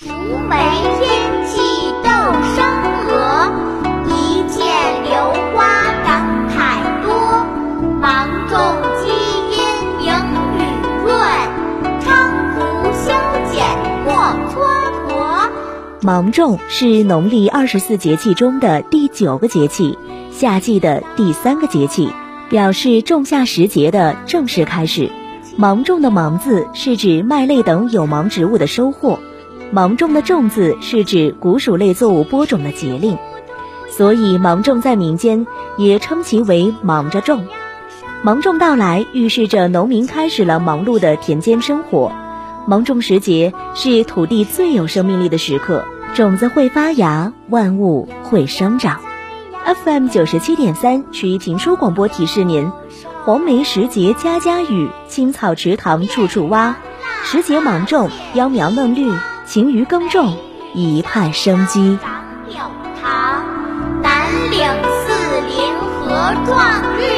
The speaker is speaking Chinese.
妩媚天气斗生娥，一见榴花感慨多。芒种积阴明雨润，菖蒲修剪莫蹉跎。芒种是农历二十四节气中的第九个节气，夏季的第三个节气，表示仲夏时节的正式开始。芒种的“芒”字是指麦类等有芒植物的收获。芒种的种字是指谷薯类作物播种的节令，所以芒种在民间也称其为忙着种。芒种到来，预示着农民开始了忙碌的田间生活。芒种时节是土地最有生命力的时刻，种子会发芽，万物会生长。FM 九十七点三，曲艺评书广播提示您：黄梅时节家家雨，青草池塘处处蛙。时节芒种，秧苗嫩绿。勤于耕种一派生机。长有堂南岭四邻和壮丽